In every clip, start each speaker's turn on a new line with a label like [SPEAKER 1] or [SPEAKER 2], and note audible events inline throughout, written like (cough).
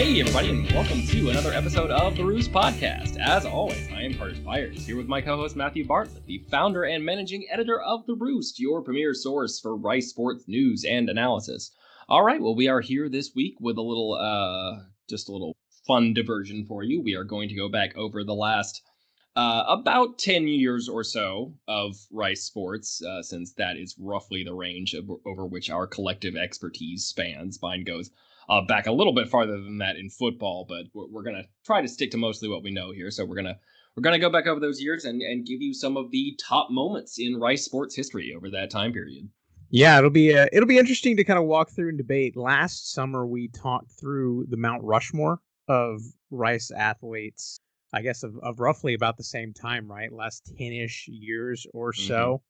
[SPEAKER 1] Hey, everybody, and welcome to another episode of the Roost Podcast. As always, I am Carter Byers, here with my co host Matthew Bartlett, the founder and managing editor of The Roost, your premier source for Rice sports news and analysis. All right, well, we are here this week with a little, uh, just a little fun diversion for you. We are going to go back over the last uh, about 10 years or so of Rice sports, uh, since that is roughly the range of, over which our collective expertise spans. Mine goes uh, back a little bit farther than that in football, but we're, we're going to try to stick to mostly what we know here. So we're going to we're going to go back over those years and, and give you some of the top moments in Rice sports history over that time period.
[SPEAKER 2] Yeah, it'll be uh, it'll be interesting to kind of walk through and debate. Last summer we talked through the Mount Rushmore of Rice athletes. I guess of, of roughly about the same time, right? Last ten ish years or mm-hmm. so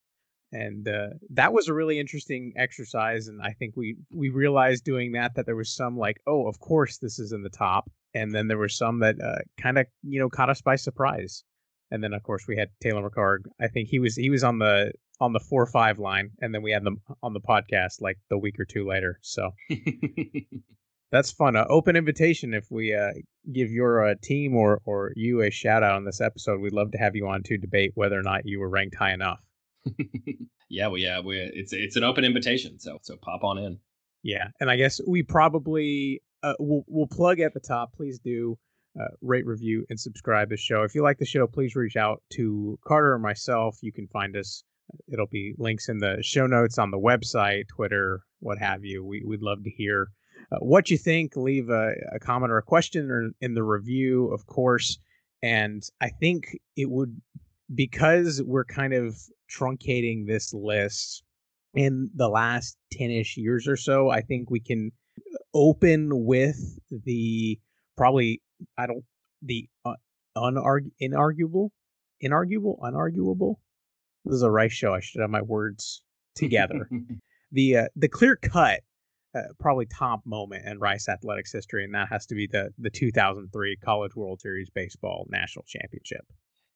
[SPEAKER 2] and uh, that was a really interesting exercise and i think we we realized doing that that there was some like oh of course this is in the top and then there were some that uh, kind of you know caught us by surprise and then of course we had taylor mccarg. I think he was he was on the on the four five line and then we had them on the podcast like the week or two later so (laughs) that's fun uh, open invitation if we uh, give your uh, team or or you a shout out on this episode we'd love to have you on to debate whether or not you were ranked high enough (laughs)
[SPEAKER 1] yeah, well, yeah, we it's it's an open invitation, so so pop on in.
[SPEAKER 2] Yeah, and I guess we probably uh, we'll we'll plug at the top. Please do uh, rate, review, and subscribe the show. If you like the show, please reach out to Carter or myself. You can find us. It'll be links in the show notes on the website, Twitter, what have you. We we'd love to hear uh, what you think. Leave a, a comment or a question or in the review, of course. And I think it would because we're kind of truncating this list in the last 10ish years or so, I think we can open with the probably, I don't, the uh, unarg- inarguable, inarguable, unarguable. This is a Rice show. I should have my words together. (laughs) the uh, the clear cut, uh, probably top moment in Rice athletics history, and that has to be the the 2003 College World Series baseball national championship.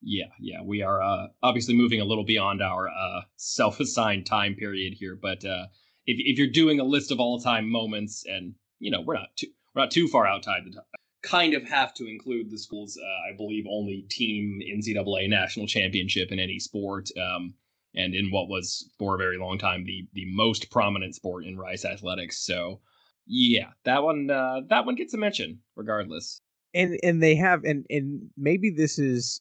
[SPEAKER 1] Yeah, yeah, we are uh, obviously moving a little beyond our uh, self-assigned time period here, but uh, if if you're doing a list of all-time moments, and you know we're not too we're not too far outside the time, kind of have to include the school's uh, I believe only team NCAA national championship in any sport, um, and in what was for a very long time the the most prominent sport in Rice athletics. So yeah, that one uh, that one gets a mention regardless.
[SPEAKER 2] And and they have and and maybe this is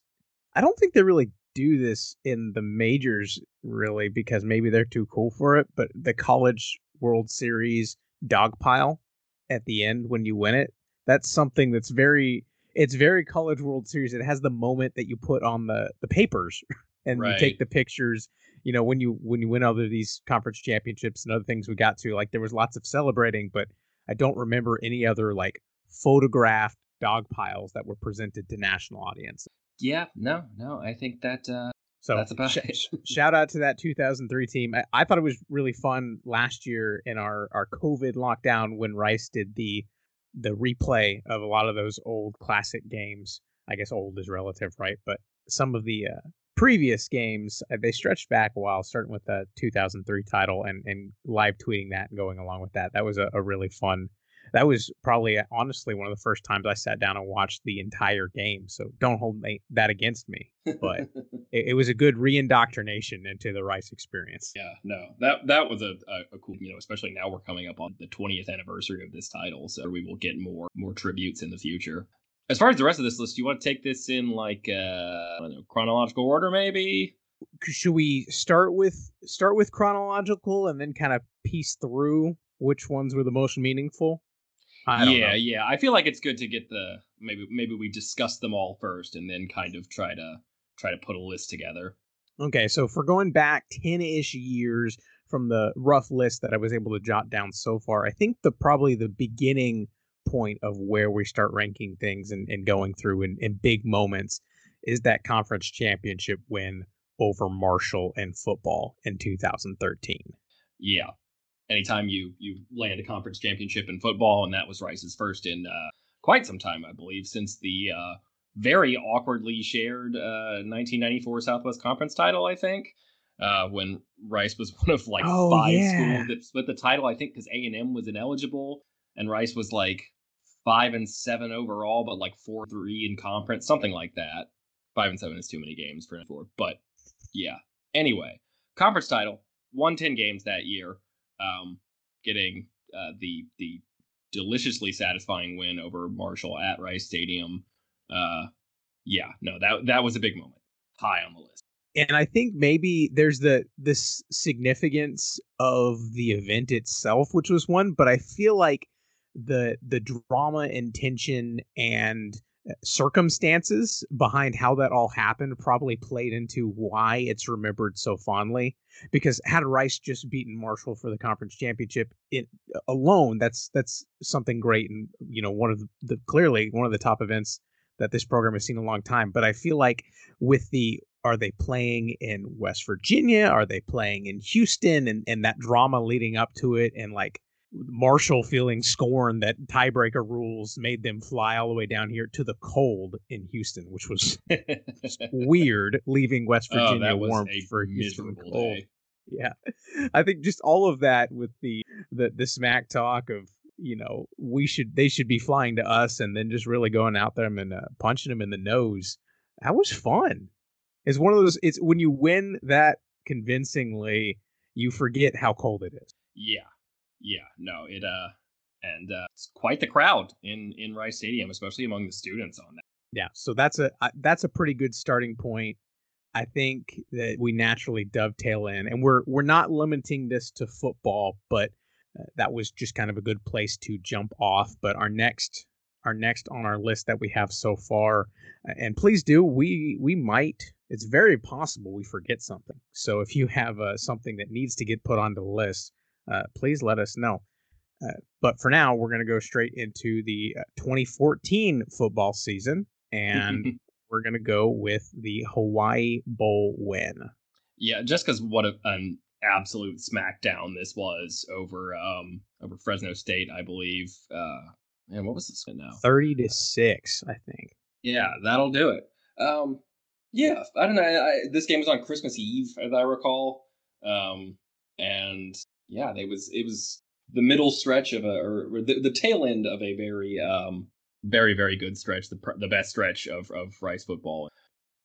[SPEAKER 2] I don't think they really do this in the majors really because maybe they're too cool for it, but the college World Series dog pile at the end when you win it, that's something that's very it's very college World Series. It has the moment that you put on the the papers (laughs) and right. you take the pictures. You know, when you when you win other these conference championships and other things we got to, like there was lots of celebrating, but I don't remember any other like photographed dog piles that were presented to national audience
[SPEAKER 1] yeah, no, no, I think that uh, so that's about sh- it. (laughs)
[SPEAKER 2] shout out to that 2003 team. I, I, thought it was really fun last year in our our COVID lockdown when Rice did the the replay of a lot of those old classic games. I guess old is relative, right? But some of the uh, previous games uh, they stretched back a while, starting with the 2003 title and and live tweeting that and going along with that. That was a, a really fun that was probably honestly one of the first times I sat down and watched the entire game. So don't hold me, that against me. But (laughs) it, it, was a good reindoctrination into the Rice experience.
[SPEAKER 1] Yeah, no, that that was a, a, a, cool, you know, especially now we're coming up on the 20th anniversary of this title, so we will get more more tributes in the future. As far as the rest of this list, do you want to take this in like uh, know, chronological order, maybe?
[SPEAKER 2] Should we start with start with chronological and then kind of piece through which ones were the most meaningful?
[SPEAKER 1] Yeah, know. yeah. I feel like it's good to get the maybe maybe we discuss them all first and then kind of try to try to put a list together.
[SPEAKER 2] Okay, so for going back ten ish years from the rough list that I was able to jot down so far, I think the probably the beginning point of where we start ranking things and, and going through in, in big moments is that conference championship win over Marshall and football in 2013.
[SPEAKER 1] Yeah, anytime you you land a conference championship in football, and that was Rice's first in uh, quite some time, I believe, since the uh, very awkwardly shared uh, 1994 Southwest Conference title. I think uh, when Rice was (laughs) one of like oh, five yeah. schools that split the title. I think because A and M was ineligible, and Rice was like five and seven overall, but like four three in conference, something like that. Five and seven is too many games for four, but yeah. Anyway, conference title, won ten games that year, um, getting uh, the the deliciously satisfying win over Marshall at Rice Stadium. Uh, yeah, no, that that was a big moment, high on the list.
[SPEAKER 2] And I think maybe there's the this significance of the event itself, which was one, but I feel like the the drama and tension and circumstances behind how that all happened probably played into why it's remembered so fondly. Because had rice just beaten marshall for the conference championship it uh, alone that's that's something great and you know one of the, the clearly one of the top events that this program has seen a long time. But i feel like with the are they playing in west virginia? Are they playing in houston? And and that drama leading up to it and like Marshall feeling scorn that tiebreaker rules made them fly all the way down here to the cold in Houston, which was (laughs) weird, leaving West oh, Virginia oh, warm for Houston cold. Day. Yeah, I think just all of that with the the the smack talk of you know we should they should be flying to us and then just really going out there and uh, punching them in the nose. That was fun. It's one of those. It's when you win that convincingly, you forget how cold it is.
[SPEAKER 1] Yeah, yeah, no, it uh, and uh, it's quite the crowd in in Rice Stadium, especially among the students on that.
[SPEAKER 2] Yeah, so that's a that's a pretty good starting point. I think that we naturally dovetail in, and we're we're not limiting this to football, but uh, that was just kind of a good place to jump off. But our next our next on our list that we have so far, and please do we we might it's very possible we forget something. So if you have uh, something that needs to get put on the list, uh, please let us know. Uh, but for now, we're going to go straight into the uh, 2014 football season, and (laughs) we're going to go with the Hawaii Bowl win.
[SPEAKER 1] Yeah, just because what a, an absolute smackdown this was over um over Fresno State, I believe. Uh, man, what was this now?
[SPEAKER 2] Thirty to six, I think.
[SPEAKER 1] Yeah, that'll do it. Um, yeah, I don't know. I, this game was on Christmas Eve, as I recall. Um, and yeah, it was it was the middle stretch of a or the, the tail end of a very um very very good stretch, the the best stretch of of Rice football.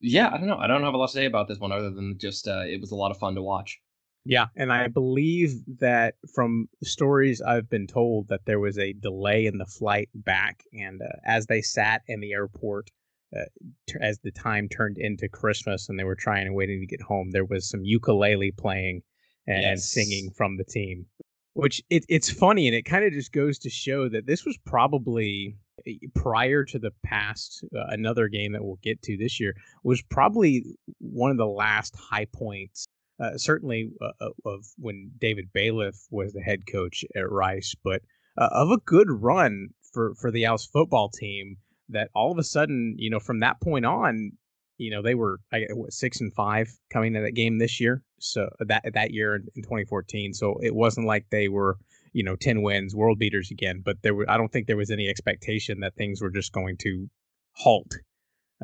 [SPEAKER 1] Yeah, I don't know. I don't have a lot to say about this one other than just uh, it was a lot of fun to watch.
[SPEAKER 2] Yeah, and I believe that from stories I've been told that there was a delay in the flight back, and uh, as they sat in the airport, uh, t- as the time turned into Christmas and they were trying and waiting to get home, there was some ukulele playing and, yes. singing from the team. Which it, it's funny and it kind of just goes to show that this was probably eh, prior to the past uh, another game that we'll get to this year was probably one of the last high points uh, certainly uh, uh of when David Bailiff was the head coach at Rice, but uh, of a good run for for the Owls football team. That all of a sudden, you know, from that point on, you know they were I, what, six and five coming to that game this year so that that year in, in 2014 so it wasn't like they were you know 10 wins world beaters again but there were i don't think there was any expectation that things were just going to halt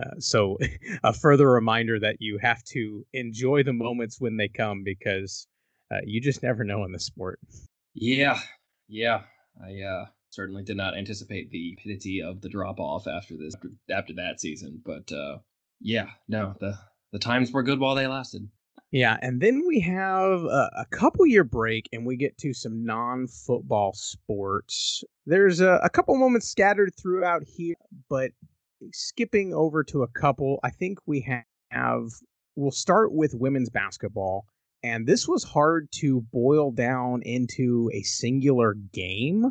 [SPEAKER 2] uh, so (laughs) a further reminder that you have to enjoy the moments when they come because uh, you just never know in the sport.
[SPEAKER 1] Yeah yeah i uh certainly did not anticipate the rapidity of the drop off after this after, after that season but uh yeah, no, the the times were good while they lasted.
[SPEAKER 2] Yeah, and then we have a, a couple year break, and we get to some non football sports. There's a, a couple moments scattered throughout here, but skipping over to a couple, I think we have. We'll start with women's basketball, and this was hard to boil down into a singular game,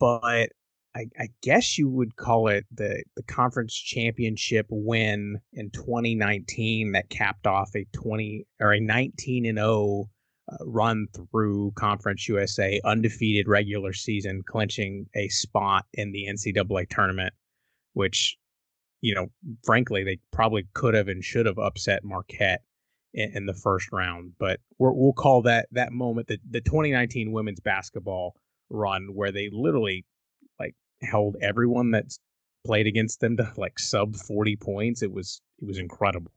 [SPEAKER 2] but I, I, guess you would call it the the conference championship win in 2019 that capped off a 20 or a 19 and 0 uh, run through Conference USA, undefeated regular season, clinching a spot in the NCAA tournament, which, you know, frankly, they probably could have and should have upset Marquette in, in the first round. But we will call that that moment the the 2019 women's basketball run where they literally held everyone that's played against them to like sub 40 points. It was it was incredible.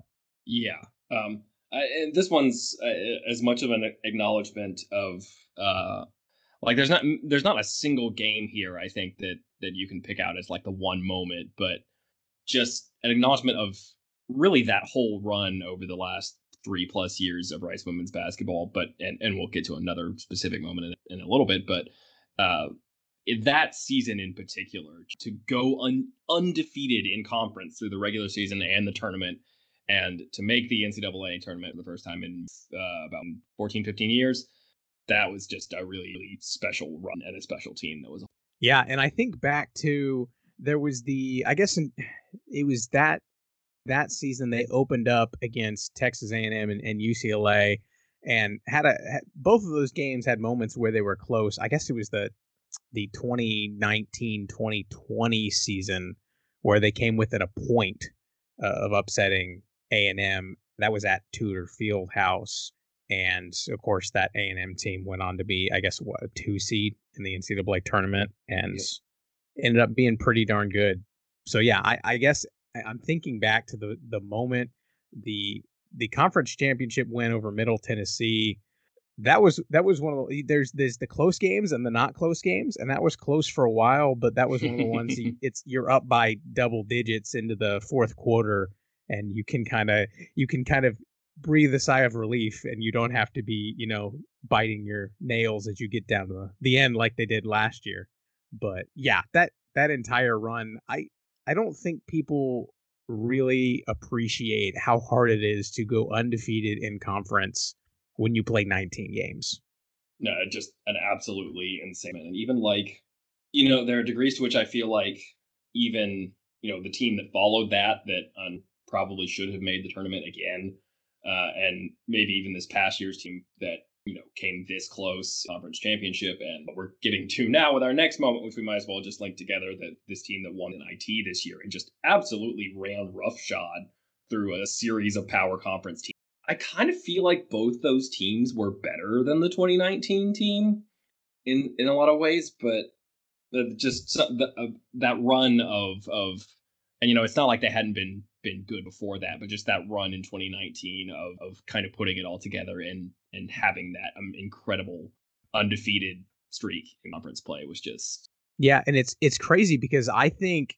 [SPEAKER 1] Yeah. Um I, and this one's uh, as much of an acknowledgement of uh like there's not there's not a single game here I think that that you can pick out as like the one moment, but just an acknowledgement of really that whole run over the last three plus years of Rice women's basketball. But and and we'll get to another specific moment in, in a little bit, but uh, that season in particular to go un, undefeated in conference through the regular season and the tournament and to make the ncaa tournament for the first time in uh, about 14 15 years that was just a really, really special run and a special team that was
[SPEAKER 2] yeah and i think back to there was the i guess in, it was that that season they opened up against texas a&m and, and ucla and had a had, both of those games had moments where they were close. I guess it was the the 2019-2020 season where they came within a point uh, of upsetting A&M. That was at Tudor Field House, and of course that A&M team went on to be, I guess, what a two seed in the NCAA tournament, and ended up being pretty darn good. So yeah, I, I guess I'm thinking back to the the moment the the conference championship win over Middle Tennessee that was that was one of the there's there's the close games and the not close games and that was close for a while but that was one of the ones you, (laughs) it's you're up by double digits into the fourth quarter and you can kind of you can kind of breathe a sigh of relief and you don't have to be you know biting your nails as you get down to the, the end like they did last year. But yeah that that entire run i i don't think people really appreciate how hard it is to go undefeated in conference when you play 19 games.
[SPEAKER 1] No, just an absolutely insane. And even like, you know, there are degrees to which I feel like even, you know, the team that followed that, that um, probably should have made the tournament again. Uh, and maybe even this past year's team that, you know, came this close conference championship. And we're getting to now with our next moment, which we might as well just link together that this team that won in IT this year and just absolutely ran roughshod through a series of power conference teams I kind of feel like both those teams were better than the 2019 team in in a lot of ways, but just the, uh, that run of of and you know it's not like they hadn't been been good before that, but just that run in 2019 of of kind of putting it all together and and having that um, incredible undefeated streak in conference play was just
[SPEAKER 2] yeah, and it's it's crazy because I think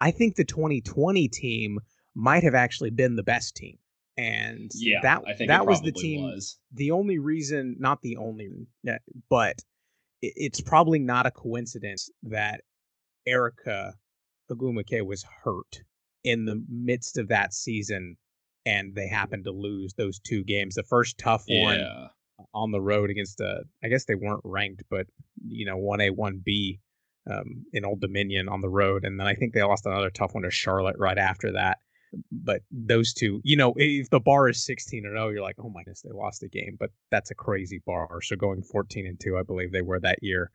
[SPEAKER 2] I think the 2020 team might have actually been the best team and yeah, that that was the team. Was. The only reason, not the only, but it's probably not a coincidence that Erica Ogwumike was hurt in the midst of that season, and they happened to lose those two games. The first tough one yeah. on the road against a, I guess they weren't ranked, but you know, one A, one B. Um, in Old Dominion on the road, and then I think they lost another tough one to Charlotte right after that but those two, you know, if the bar is 16 and 0, you're like, oh my goodness, they lost a game, but that's a crazy bar. So going 14 and 2, I believe they were that year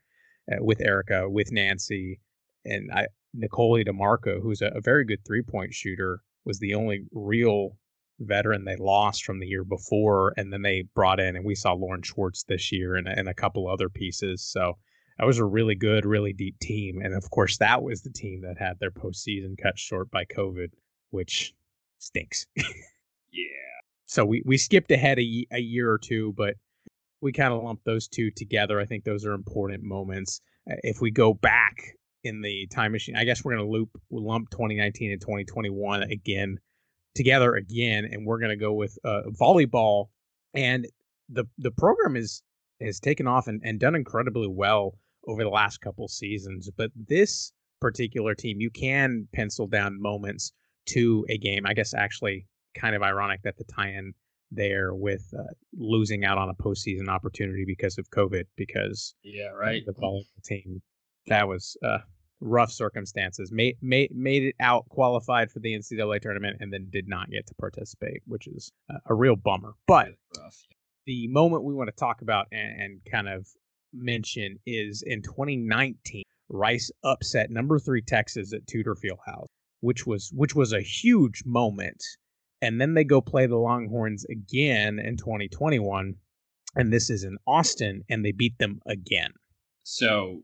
[SPEAKER 2] uh, with Erica, with Nancy, and I, Nicole DeMarco, who's a, a very good three point shooter, was the only real veteran they lost from the year before. And then they brought in, and we saw Lauren Schwartz this year and, and a couple other pieces. So that was a really good, really deep team. And of course, that was the team that had their postseason cut short by COVID which stinks. (laughs)
[SPEAKER 1] yeah.
[SPEAKER 2] So we, we skipped ahead a, a year or two, but we kind of lumped those two together. I think those are important moments. Uh, if we go back in the time machine, I guess we're going to loop lump 2019 and 2021 again together again, and we're going to go with uh, volleyball. And the the program is has taken off and, and done incredibly well over the last couple seasons. But this particular team, you can pencil down moments to a game. I guess actually kind of ironic that the tie-in there with uh, losing out on a postseason opportunity because of COVID. Because
[SPEAKER 1] yeah, right,
[SPEAKER 2] the volleyball team that was uh, rough circumstances made made made it out qualified for the NCAA tournament and then did not get to participate, which is a, a real bummer. But the moment we want to talk about and, and kind of mention is in 2019. Rice upset number three Texas at Tudor Fieldhouse which was which was a huge moment. And then they go play the Longhorns again in 2021, and this is in Austin, and they beat them again.
[SPEAKER 1] So,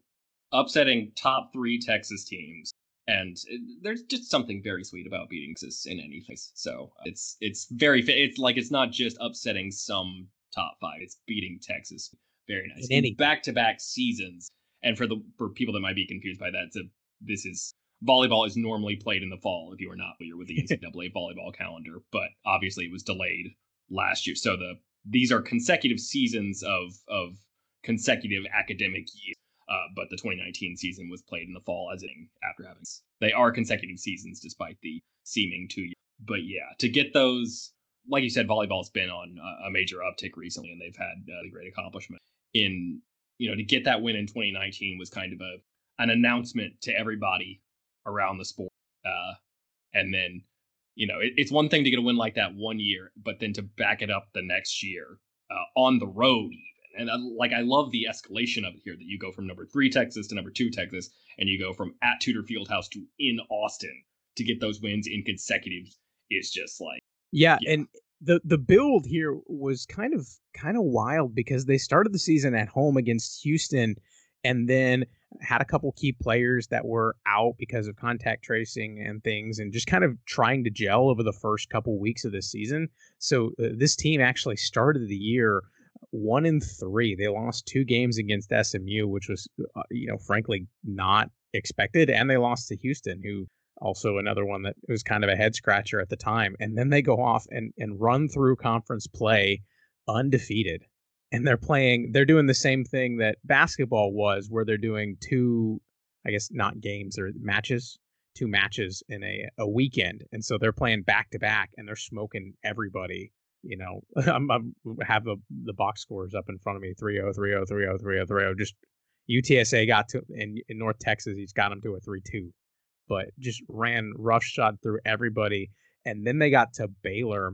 [SPEAKER 1] upsetting top three Texas teams, and it, there's just something very sweet about beating Texas in any place. So it's it's very it's like it's not just upsetting some top five; it's beating Texas Very nice. Back to back seasons. And for the for people that might be confused by that, so this is volleyball is normally played in the fall if you are not familiar with the (laughs) NCAA volleyball calendar, but obviously it was delayed last year. So the these are consecutive seasons of of consecutive academic years. Uh, but the 2019 season was played in the fall as in after having they are consecutive seasons despite the seeming two years. But yeah, to get those, like you said, volleyball's been on a major uptick recently, and they've had uh, a great accomplishment in you know to get that win in 2019 was kind of a an announcement to everybody around the sport. Uh, and then, you know, it, it's one thing to get a win like that one year, but then to back it up the next year uh, on the road, even. And uh, like, I love the escalation of it here that you go from number three Texas to number two Texas, and you go from at Tudor Fieldhouse to in Austin to get those wins in consecutive is just like
[SPEAKER 2] yeah, yeah, and the the build here was kind of kind of wild because they started the season at home against Houston and then had a couple key players that were out because of contact tracing and things and just kind of trying to gel over the first couple weeks of the season. So uh, this team actually started the year one in three. They lost two games against smu which was uh, you know frankly not expected and they lost to houston who also another one that was kind of a head scratcher at the time. And then they go off and and run through conference play undefeated and they're playing they're doing the same thing that basketball was where they're doing two i guess not games or matches two matches in a, a weekend and so they're playing back to back and they're smoking everybody you know? (laughs) I'm, I'm have the, the box scores up in front of me 3-0 3-0 3-0 3-0 3-0 just utsa got to in, in north texas he's got them to a 3-2 but just ran roughshod through everybody and then they got to baylor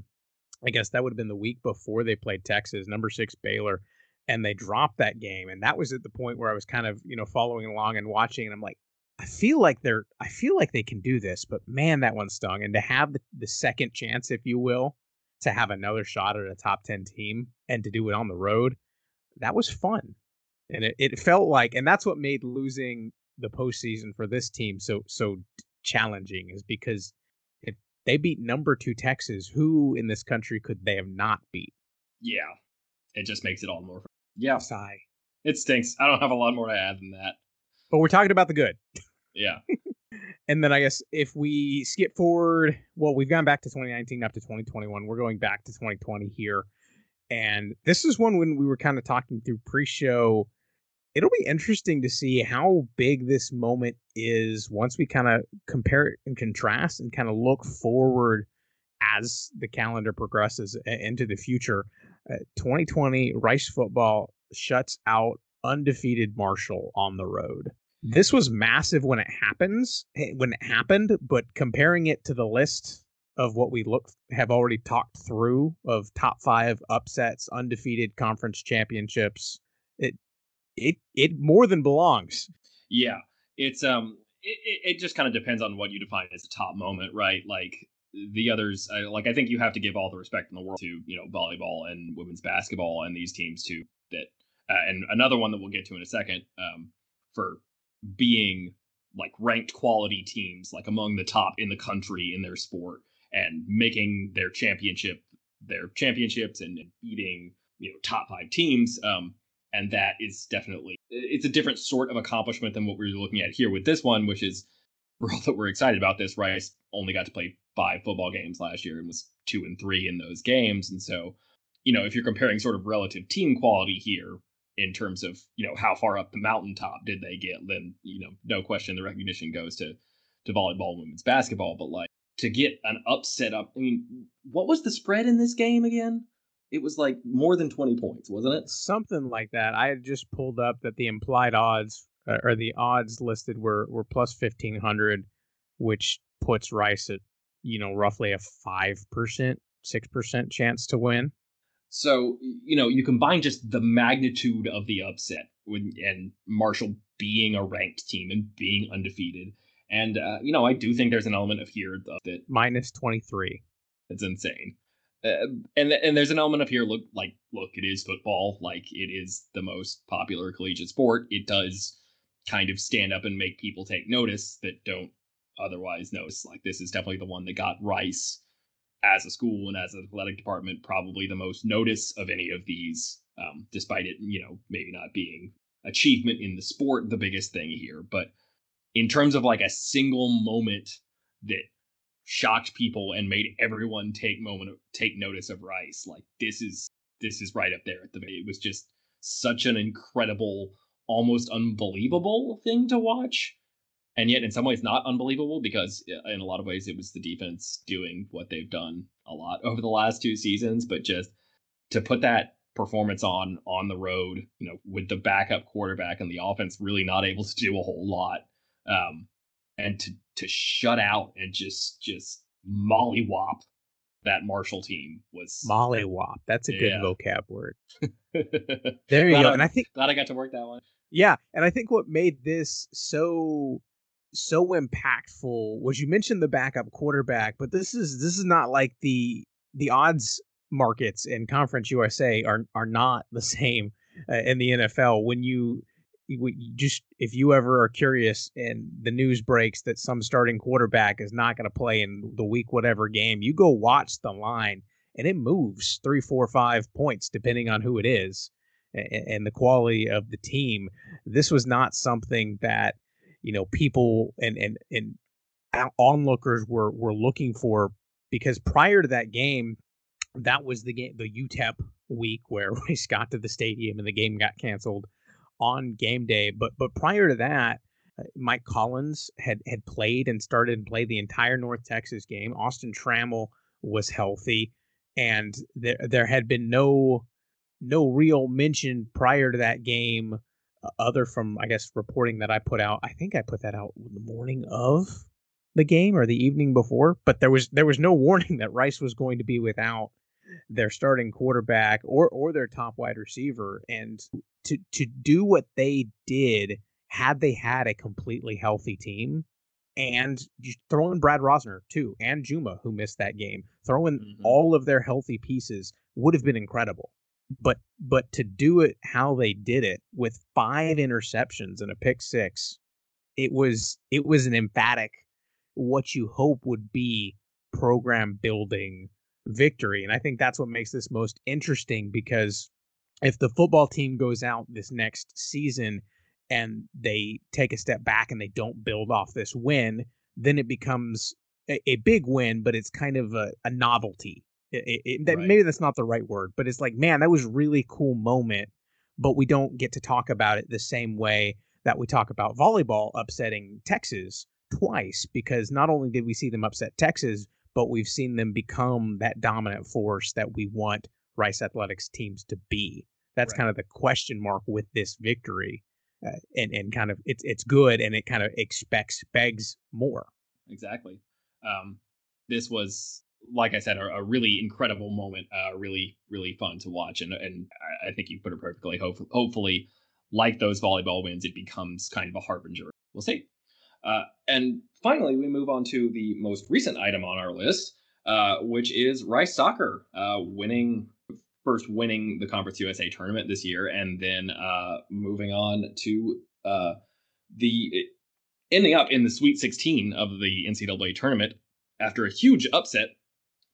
[SPEAKER 2] I guess that would have been the week before they played Texas, number six Baylor, and they dropped that game. And that was at the point where I was kind of, you know, following along and watching, and I'm like, I feel like they're, I feel like they can do this, but man, that one stung. And to have the, the second chance, if you will, to have another shot at a top 10 team and to do it on the road, that was fun. And it, it felt like, and that's what made losing the postseason for this team so, so challenging is because they beat number two Texas. Who in this country could they have not beat?
[SPEAKER 1] Yeah, it just makes it all more. Yeah,
[SPEAKER 2] sigh.
[SPEAKER 1] It stinks. I don't have a lot more to add than that.
[SPEAKER 2] But we're talking about the good.
[SPEAKER 1] Yeah. (laughs)
[SPEAKER 2] and then I guess if we skip forward, well, we've gone back to 2019 up to 2021. We're going back to 2020 here. And this is one when we were kind of talking through pre show it'll be interesting to see how big this moment is once we kind of compare it and contrast and kind of look forward as the calendar progresses into the future. Uh, 2020 Rice football shuts out undefeated Marshall on the road. This was massive when it happens, eh, when it happened, but comparing it to the list of what we look have already talked through of top 5 upsets, undefeated conference championships, it it it more than belongs.
[SPEAKER 1] Yeah, it's um, it, it just kind of depends on what you define as a top moment, right? Like the others, like I think you have to give all the respect in the world to you know volleyball and women's basketball and these teams too. That uh, and another one that we'll get to in a second um, for being like ranked quality teams, like among the top in the country in their sport, and making their championship their championships and beating you know top five teams. Um, and that is definitely it's a different sort of accomplishment than what we are looking at here with this one, which is (laughs) for all that we're excited about this. Rice only got to play five football games last year and was two and three in those games, and so you know if you're comparing sort of relative team quality here in terms of you know how far up the mountaintop did they get, then you know no question the recognition goes to to volleyball, women's basketball, but like to get an upset up. I mean, what was the spread in this game again? It was like more than 20 points, wasn't it?
[SPEAKER 2] Something like that. I had just pulled up that the implied odds uh, or the odds listed were were plus 1500, which puts Rice at, you know, roughly a 5%, 6% chance to win.
[SPEAKER 1] So, you know, you combine just the magnitude of the upset when, and Marshall being a ranked team and being undefeated. And, uh, you know, I do think there's an element of here that
[SPEAKER 2] minus 23.
[SPEAKER 1] It's insane. Uh, and and there's an element of here look like look it is football. Like it is the most popular collegiate sport. It does kind of stand up and make people take notice that don't otherwise notice. Like this is definitely the one that got rice as a school and as an athletic department probably the most notice of any of these um, despite it, you know, maybe not being achievement in the sport the biggest thing here. But in terms of like a single moment that shocked people and made everyone take moment take notice of Rice, like this is this is right up there at the it was just such an incredible, almost unbelievable thing to watch. And yet, in some ways, not unbelievable because, in a lot of ways, it was the defense doing what they've done a lot over the last two seasons. But just to put that performance on on the road, you know, with the backup quarterback and the offense really not able to do a whole lot, um, and to to shut out and just just mollywop that Marshall team was
[SPEAKER 2] mollywop. That's a good yeah. vocab word. (laughs) there you go. and I think
[SPEAKER 1] glad I got to work that one.
[SPEAKER 2] Yeah, and I think what made this so so impactful was you mentioned the backup quarterback, but this is this is not like the the odds markets in Conference USA are are not the (laughs) same uh, in the NFL. When you, you just if you ever are curious and the news breaks that some starting quarterback is not going to play in the week whatever game, you go watch the line and it moves three, four, five points depending on who it is and, and the quality of the team. This was not something that you know people and and and onlookers were were looking for because prior to that game that was the game, the UTEP week where (laughs) we got to the stadium and the game got canceled on game day. But but prior to that, uh, Mike Collins had had played and started and played the entire North Texas game. Austin Trammell was healthy, and there there had been no no real mention prior to that game, uh, other from I guess reporting that I put out. I think I put that out the morning of the game or the evening before, but there was there was no (laughs) warning that Rice was going to be without their starting quarterback or or their top wide receiver and to to do what they did had they had a completely healthy team and throw in Brad Rozner too and Juma who missed that game throw in mm-hmm. all of their healthy pieces would have been incredible but but to do it how they did it with five interceptions and a pick six it was it was an emphatic what you hope would be program building victory. And I think that's what makes this most interesting because if the football team goes out this next season and they take a step back and they don't build off this win, then it becomes a, a big win, but it's kind of a, a novelty. It, it, that, right. Maybe that's not the right word, but it's like, man, that was really cool moment, but we don't get to talk about it the same way that we talk about volleyball upsetting Texas twice because not only did we see them upset Texas, but we've seen them become that dominant force that we want Rice Athletics teams to be. That's right. kind of the question mark with this victory, uh, and and kind of it's it's good, and it kind of expects begs more.
[SPEAKER 1] Exactly. Um, this was like I said, a, a really incredible moment. Uh, really, really fun to watch, and and I think you put it perfectly. Hopefully, hopefully, like those volleyball wins, it becomes kind of a harbinger. We'll see. Uh, and finally, we move on to the most recent item on our list, uh, which is Rice Soccer uh, winning first winning the Conference USA tournament this year, and then uh, moving on to uh, the ending up in the Sweet 16 of the NCAA tournament after a huge upset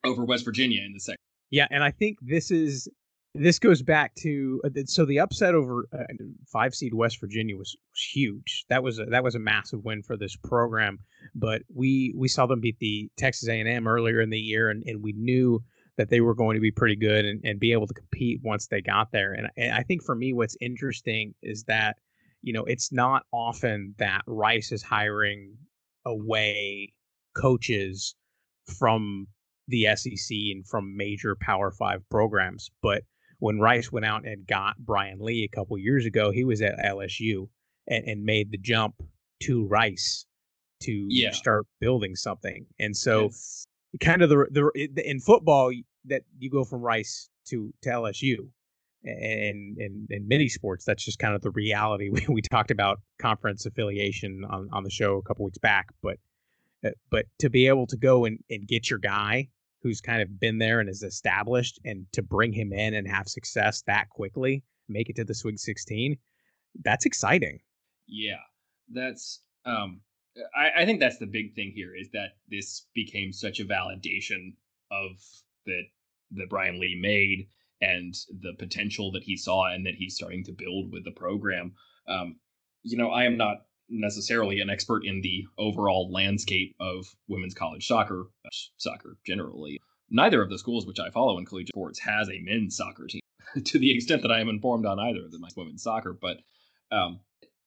[SPEAKER 1] over West Virginia in the second.
[SPEAKER 2] Yeah, and I think this is this goes back to uh, so the upset over uh, five seed West Virginia was, was huge. That was a, that was a massive win for this program. But we we saw them beat the Texas A&M earlier in the year, and, and we knew that they were going to be pretty good and, and be able to compete once they got there. And, and I think for me, what's interesting is that you know it's not often that Rice is hiring away coaches from the SEC and from major Power Five programs, but when Rice went out and got Brian Lee a couple years ago, he was at LSU and, and made the jump to Rice to yeah. start building something. And so, yes. kind of the, the in football that you go from Rice to, to LSU, and in in many sports that's just kind of the reality (laughs) we, we talked about conference affiliation on, on the show a couple weeks back but uh, but to be able to go and, and get your guy who's kind of been there and is established, and to bring him in and have success that quickly, make it to the Sweet 16, that's exciting.
[SPEAKER 1] Yeah, that's um, I, I think that's the big thing here is that this became such a validation of that that Brian Lee made, and the potential that he saw and that he's starting to build with the program. Um, you know, I am not necessarily an expert in the overall landscape of women's college soccer, uh, soccer generally. Neither of the schools which I follow in collegiate sports has a men's soccer team (laughs) to the extent that I am informed on either of the women's soccer. But, um,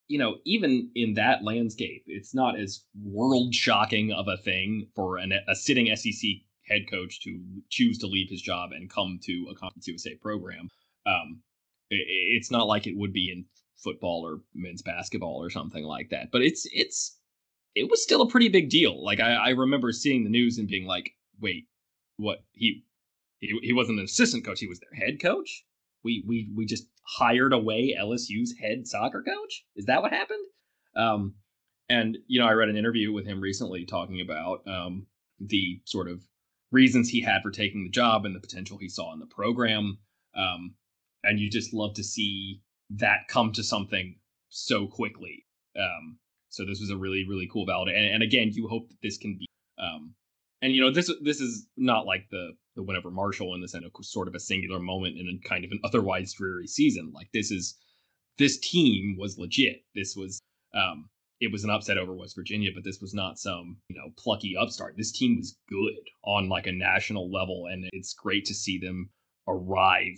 [SPEAKER 1] you know, even in that landscape, it's not as world shocking of a thing for an, a sitting SEC head coach to choose to leave his job and come to a Conference USA program. Um, it, it's not like it would be in football or men's basketball or something like that. But it's it's it was still a pretty big deal. Like I, I remember seeing the news and being like, wait, what he he he wasn't an assistant coach, he was their head coach? We we we just hired away LSU's head soccer coach? Is that what happened? Um and you know, I read an interview with him recently talking about um the sort of reasons he had for taking the job and the potential he saw in the program. Um, and you just love to see that come to something so quickly. Um, so this was a really really cool validation. And, and, again, you hope that this can be. Um, and you know this this is not like the the whenever Marshall in the sense of sort of a singular moment in a kind of an otherwise dreary season. Like this is this team was legit. This was um, it was an upset over West Virginia, but this was not some, you know, plucky upstart. This team was good on like a national level, and it's great to see them arrive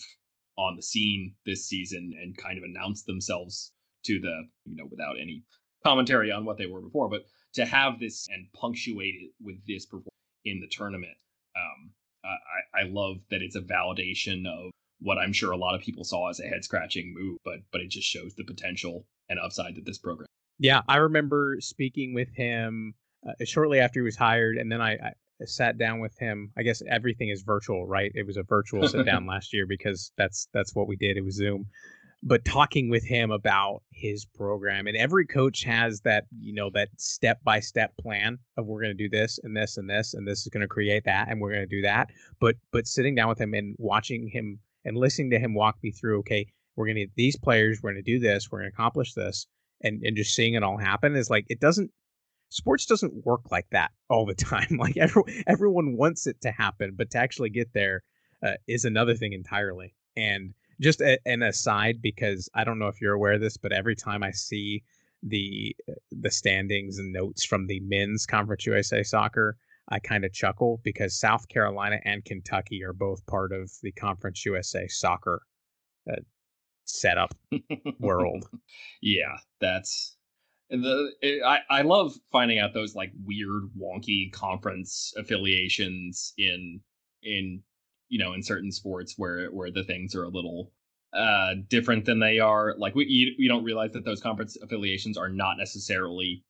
[SPEAKER 1] on the scene this season and kind of announced themselves to the, you know, without any commentary on what they were before, but to have this and punctuate it with this performance in the tournament, um, I, I love that it's a validation of what I'm sure a lot of people saw as a head scratching move, but but it just shows the potential and upside that this program
[SPEAKER 2] yeah, I remember speaking with him uh, shortly after he was hired, and then I, I, sat down with him. I guess everything is virtual, right? It was a virtual sit down (laughs) last year because that's that's what we did. It was Zoom. But talking with him about his program, and every coach has that, you know, that step by step plan of we're going to do this and this and this and this is going to create that and we're going to do that. But but sitting down with him and watching him and listening to him walk me through, okay, we're going to these players, we're going to do this, we're going to accomplish this and and just seeing it all happen is like it doesn't sports doesn't work like that all the (laughs) time like every, everyone wants it to happen but to actually get there uh, is another thing entirely and just a, an aside because i don't know if you're aware of this but every time i see the uh, the standings and notes from the men's conference usa soccer i kind of chuckle because south carolina and kentucky are both part of the conference usa soccer uh, setup (laughs) world.
[SPEAKER 1] Yeah, that's the it, I I love finding out those like weird wonky conference affiliations in in you know in certain sports where where the things are a little uh different than they are like we you, you don't realize that those conference affiliations are not necessarily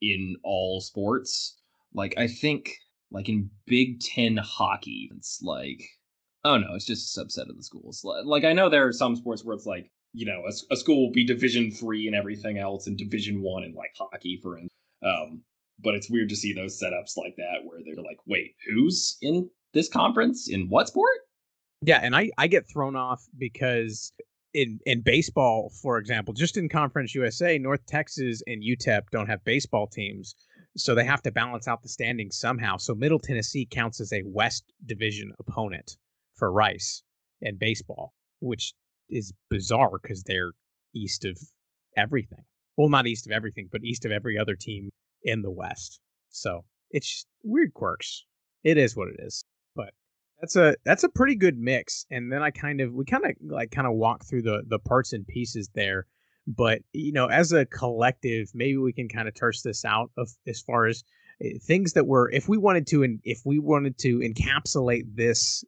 [SPEAKER 1] in all sports like i think like in big 10 hockey it's like Oh no, it's just a subset of the schools. Like I know there are some sports where it's like you know a, a school will be Division three and everything else, and Division one and like hockey for instance. Um, but it's weird to see those setups like that where they're like, wait, who's in this conference in what sport?
[SPEAKER 2] Yeah, and I I get thrown off because in in baseball, for example, just in Conference USA, North Texas and UTEP don't have baseball teams, so they have to balance out the standings somehow. So Middle Tennessee counts as a West Division opponent for Rice and baseball, which is bizarre because they're east of everything. Well, not east of everything, but east of every other team in the West. So it's weird quirks. It is what it is. But that's a that's a pretty good mix. And then I kind of we kind of like kind of walk through the the parts and pieces there. But you know, as a collective, maybe we can kind of terse this out of as far as eh, things that were if we wanted to and if we wanted to encapsulate this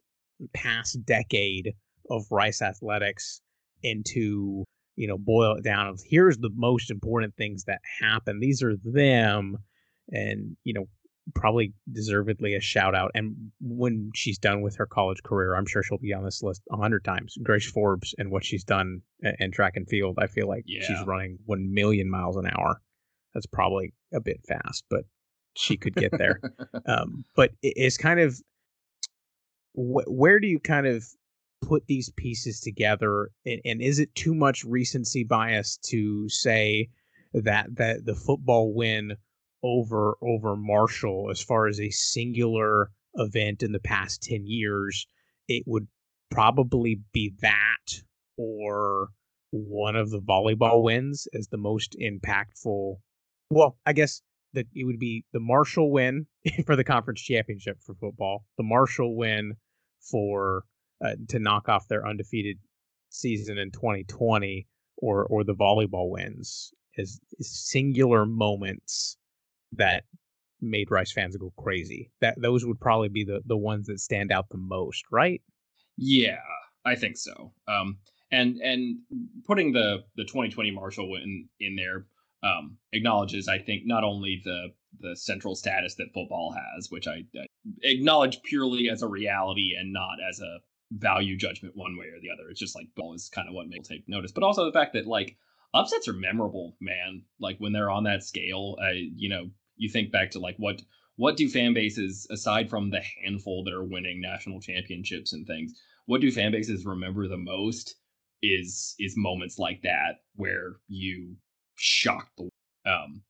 [SPEAKER 2] past decade of Rice athletics into you know boil it down of here's the most important things that happen. These are them. And you know probably deservedly a shout out. And when she's done with her college career i'm sure she'll be on this list a hundred times. Grace forbes and what she's done in track and field i feel like yeah. she's running 1 million miles an hour. That's probably a bit fast but she could get there. (laughs) Um, but it's kind of wh- where do you kind of put these pieces together and, and, is it too much recency bias to say that that the football win over over Marshall as far as a singular event in the past 10 years it would probably be that or one of the volleyball wins as the most impactful. Well, I guess that it would be the Marshall win (laughs) for the conference championship for football, the Marshall win for uh, to knock off their undefeated season in 2020, or or the volleyball wins as singular moments that made Rice fans go crazy. That those would probably be the the ones that stand out the most, right?
[SPEAKER 1] Yeah, I think so. Um, and and putting the the 2020 Marshall win in there um, acknowledges, I think, not only the the central status that football has, which I, I acknowledge purely as a reality and not as a value judgment one way or the other. It's just like ball is kind of what makes take notice, but also the fact that like upsets are memorable, man. Like when they're on that scale, uh, you know, you think back to like what what do fan bases aside from the handful that are winning national championships and things, what do fan bases remember the most? Is is moments like that where you shock the um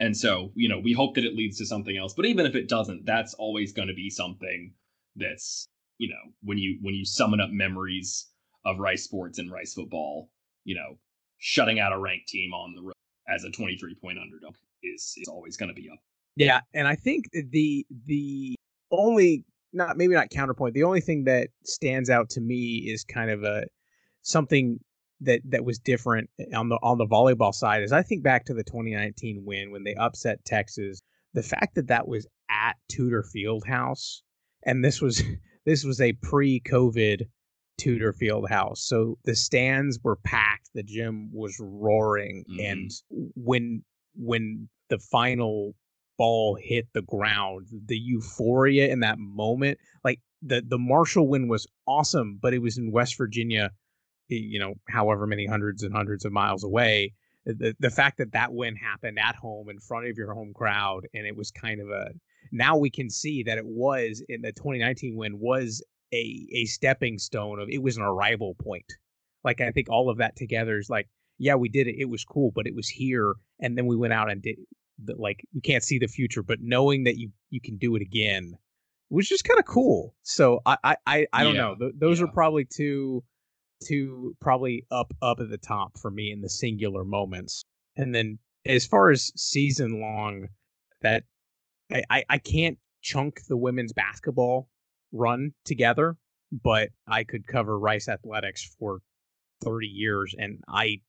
[SPEAKER 1] and so you know we hope that it leads to something else but even if it doesn't that's always going to be something that's you know when you when you summon up memories of rice sports and rice football you know shutting out a ranked team on the road as a 23 point underdog is is always going to be up
[SPEAKER 2] yeah and i think the the only not maybe not counterpoint the only thing that stands out to me is kind of a something that that was different eh, on the on the volleyball side is I think back to the 2019 win when they upset Texas. The fact that that was at Tudor Fieldhouse, and this was (laughs) this was a pre-COVID Tudor Field House. so the stands were packed, the gym was roaring, mm-hmm. and when when the final ball hit the ground, the euphoria in that moment, like the the Marshall win was awesome, but it was in West Virginia you know, however many hundreds and hundreds of miles away. The the fact that that win happened at home in front of your home crowd, and it was kind of a now we can see that it was in the 2019 win was a a stepping stone of it was an arrival point. Like I think all of that together is like, yeah, we did it. It was cool, but it was here, and then we went out and did. Like you can't see the future, but knowing that you you can do it again was just kind of cool. So I I I, I don't yeah. know. Th- those yeah. are probably two two probably up up at the top for me in the singular moments. And then as far as season long, that I, I, I can't chunk the women's basketball run together, but I could cover Rice athletics for 30 years and I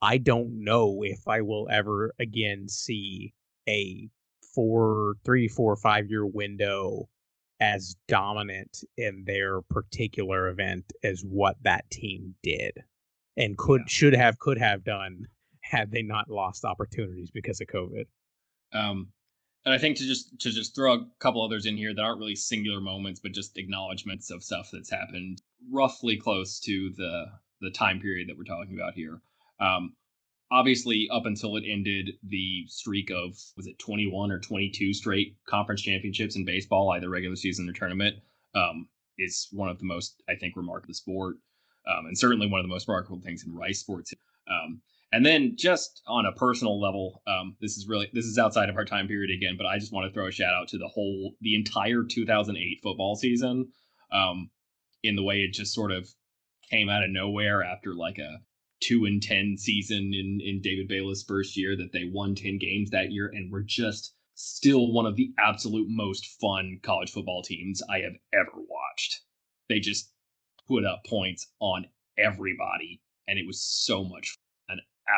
[SPEAKER 2] I don't know if I will ever again see a four, three, four, five year window as dominant in their particular event as what that team did and could yeah. should have could have done had they not lost opportunities because of covid
[SPEAKER 1] um and i think to just to just throw a couple others in here that aren't really singular moments but just acknowledgments of stuff that's happened roughly close to the the time period that we're talking about here. Um obviously up until it ended the streak of was it 21 or 22 straight conference championships in baseball either regular season or tournament um, is one of the most i think remarkable sport um, and certainly one of the most remarkable things in rice sports um, and then just on a personal level um, this is really this is outside of our time period again but i just want to throw a shout out to the whole the entire 2008 football season um, in the way it just sort of came out of nowhere after like a two and ten season in in David Bailiff's first year that they won ten games that year and were just still one of the absolute most fun college football teams I have ever watched. They just put up points on everybody, and it was so much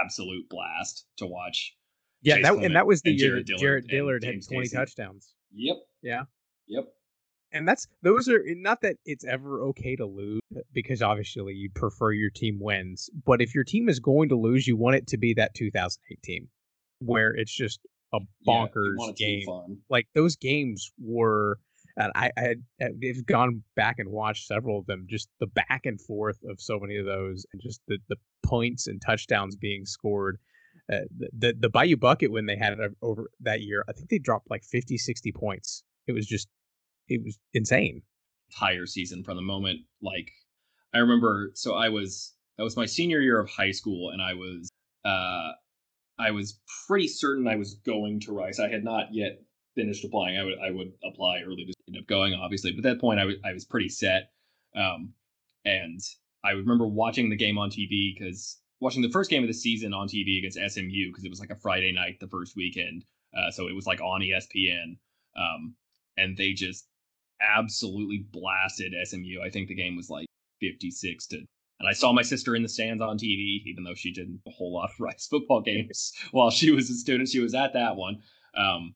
[SPEAKER 1] absolute blast to watch.
[SPEAKER 2] Yeah, that, and that was the year Jarett Dillard, Jarett Dillard had twenty Casey. touchdowns.
[SPEAKER 1] Yep.
[SPEAKER 2] Yeah.
[SPEAKER 1] Yep
[SPEAKER 2] and that's those are not that it's ever okay to lose because obviously you prefer your team wins but if your team is going to lose you want it to be that 2008 team where it's just a bonkers yeah, game like those games were and I, I had I've gone back and watched several of them just the back and forth of so many of those and just the, the points and touchdowns being scored uh, the, the the Bayou bucket when they had it over that year I think they dropped like 50 60 points it was just it was insane.
[SPEAKER 1] Entire season from the moment like I remember. So I was that was my senior year of high school, and I was uh I was pretty certain I was going to Rice. I had not yet finished applying. I would I would apply early to end up going, obviously. But at that point, I was I was pretty set. Um, and I remember watching the game on TV because watching the first game of the season on TV against SMU because it was like a Friday night the first weekend, uh, so it was like on ESPN, um, and they just absolutely blasted SMU. I think the game was like 56 to and I saw my sister in the stands on TV, even though she did a whole lot of Rice football (laughs) games while she was a student. She was at that one. Um,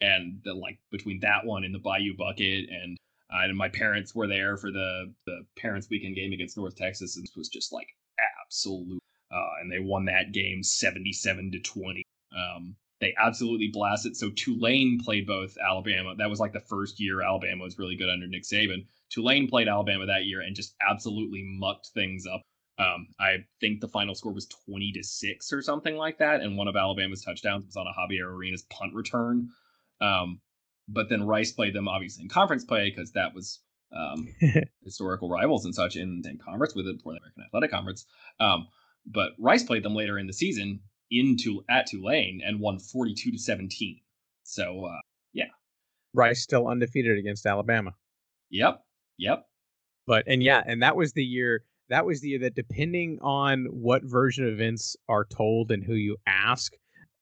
[SPEAKER 1] and the, like between that one and the Bayou Bucket, and uh, and my parents were there for the the parents' weekend game against North Texas, and it was just like absolute. Uh, and they won that game seventy-seven to twenty. Um, they absolutely blasted. So Tulane played both Alabama. That was like the first year Alabama was really good under Nick Saban. Tulane played Alabama that year and just absolutely mucked things up. Um, I think the final score was 20 to 6 or something like that. And one of Alabama's touchdowns was on a Javier Arenas punt return. Um, but then Rice played them obviously in conference play because that was um, (laughs) historical rivals and such in the same conference with it for the American Athletic Conference. Um, but Rice played them later in the season into at Tulane and won 42 to 17. So uh, yeah,
[SPEAKER 2] Rice still undefeated against Alabama.
[SPEAKER 1] Yep, yep.
[SPEAKER 2] But and yeah, and that was the year. That was the year that, depending on what version of events are told and who you ask,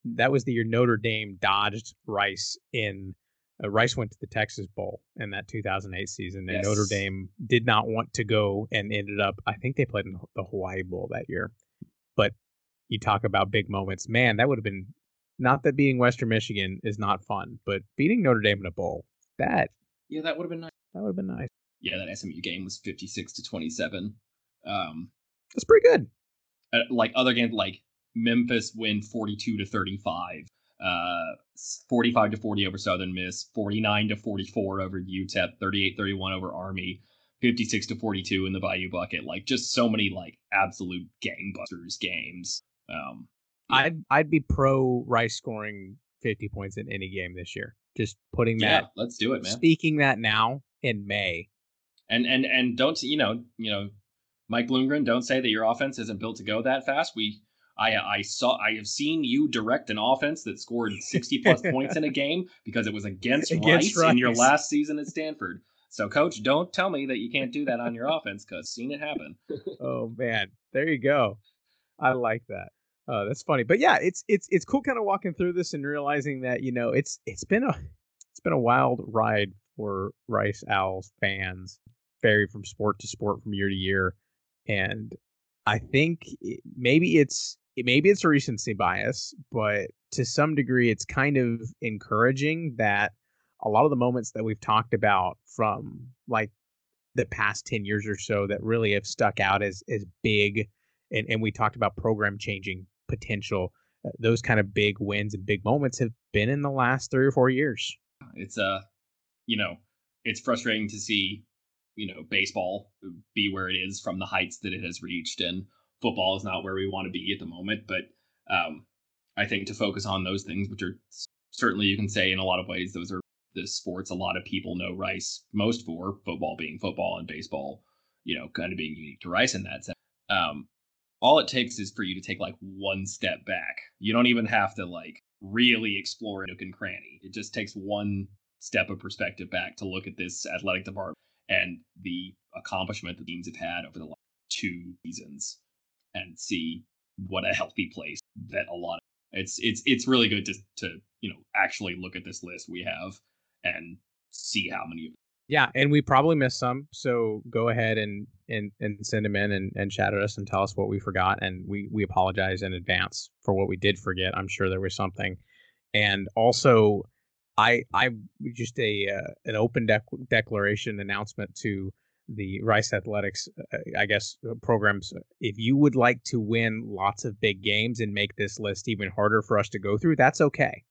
[SPEAKER 2] that was the year Notre Dame dodged Rice in. Uh, Rice went to the Texas Bowl in that 2008 season, and yes. Notre Dame did not want to go and ended up. I think they played in the Hawaii Bowl that year, but you talk about big moments. Man, that would have been not that being Western Michigan is not fun, but beating Notre Dame in a bowl that
[SPEAKER 1] yeah, that would have been nice.
[SPEAKER 2] That would have been nice.
[SPEAKER 1] Yeah, that SMU game was 56 to 27. Um,
[SPEAKER 2] that's pretty good.
[SPEAKER 1] Uh, like other games, like Memphis win 42 to 35, uh, 45 to 40 over Southern Miss, 49 to 44 over UTEP, 38 31 over Army, 56 to 42 in the Bayou Bucket. Like just so many like absolute gangbusters games. Um,
[SPEAKER 2] yeah. I'd I'd be pro Rice scoring 50 points in any game this year. Just putting that. Yeah,
[SPEAKER 1] let's do it, man.
[SPEAKER 2] Speaking that now in May.
[SPEAKER 1] And and and don't you know you know Mike Bloomgren, don't say that your offense isn't built to go that fast. We I I saw I have seen you direct an offense that scored (laughs) 60 plus points in a game because it was against, against Rice, Rice in your last season at Stanford. So coach, don't tell me that you can't do that on your (laughs) offense cuz seen it happen.
[SPEAKER 2] oh man. There you go. I like that. Uh, that's funny. But yeah, it's it's it's cool kind of walking through this and realizing that, you know, it's it's been a it's been a wild ride for Rice Owls fans, vary from sport to sport from year to year. And I think maybe it's maybe it's a recency bias, but to some degree, it's kind of encouraging that a lot of the moments that we've talked about from like the past 10 years or so that really have stuck out as as big and, and we talked about program changing potential uh, those kind of big wins and big moments have been in the last three or four years.
[SPEAKER 1] It's uh you know it's frustrating to see you know baseball be where it is from the heights that it has reached and football is not where we want to be at the moment. But um, I think to focus on those things, which are certainly you can say in a lot of ways, those are the sports a lot of people know Rice most for, football being football and baseball, you know, kind of being unique to Rice in that sense. Um, all it takes is for you to take like one step back. You don't even have to like really explore nook and cranny. It just takes one step of perspective back to look at this athletic department and the accomplishment the teams have had over the last two seasons and see what a healthy place that a lot of it's it's it's really good to to you know actually look at this list we have and see how many of.
[SPEAKER 2] Yeah, and we probably missed some, so go ahead and and and send them in and and chat at us and tell us what we forgot, and we we apologize in advance for what we did forget. I'm sure there was something, and also, I I just a uh, an open dec- declaration announcement to the Rice Athletics, uh, I guess, uh, programs. If you would like to win lots of big games and make this list even harder for us to go through, that's okay.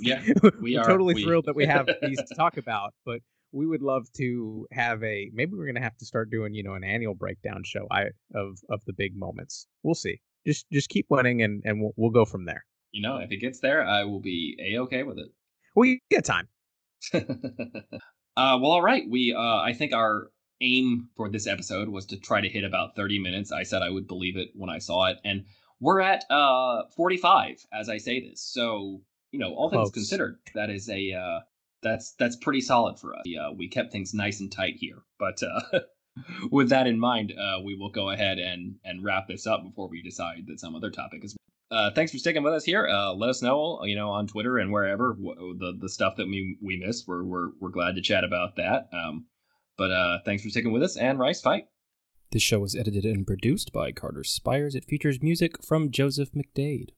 [SPEAKER 1] Yeah, (laughs) we
[SPEAKER 2] are
[SPEAKER 1] totally
[SPEAKER 2] we... thrilled that we have these to talk (laughs) about, but we would love to have a maybe we're gonna have to start doing you know an annual breakdown show I of of the big moments. We'll see. Just just keep winning and and we'll we'll go from there.
[SPEAKER 1] You know, if it gets there, I will be a okay with it.
[SPEAKER 2] We get time. (laughs)
[SPEAKER 1] uh, well, all right. We uh, I think our aim for this episode was to try to hit about 30 minutes. I said I would believe it when I saw it, and we're at uh 45 as I say this. So you know, all Close. things considered, that is a uh, that's that's pretty solid for us. Yeah, we kept things nice and tight here, but uh, (laughs) with that in mind, uh, we will go ahead and and wrap this up before we decide that some other topic is. Uh, thanks for sticking with us here. Uh, let us know, you know, on Twitter and wherever the the stuff that we we missed. We're we're we're glad to chat about that. Um, but uh, thanks for sticking with us, and Rice Fight.
[SPEAKER 3] This show was edited and produced by Carter Spires. It features music from Joseph McDade.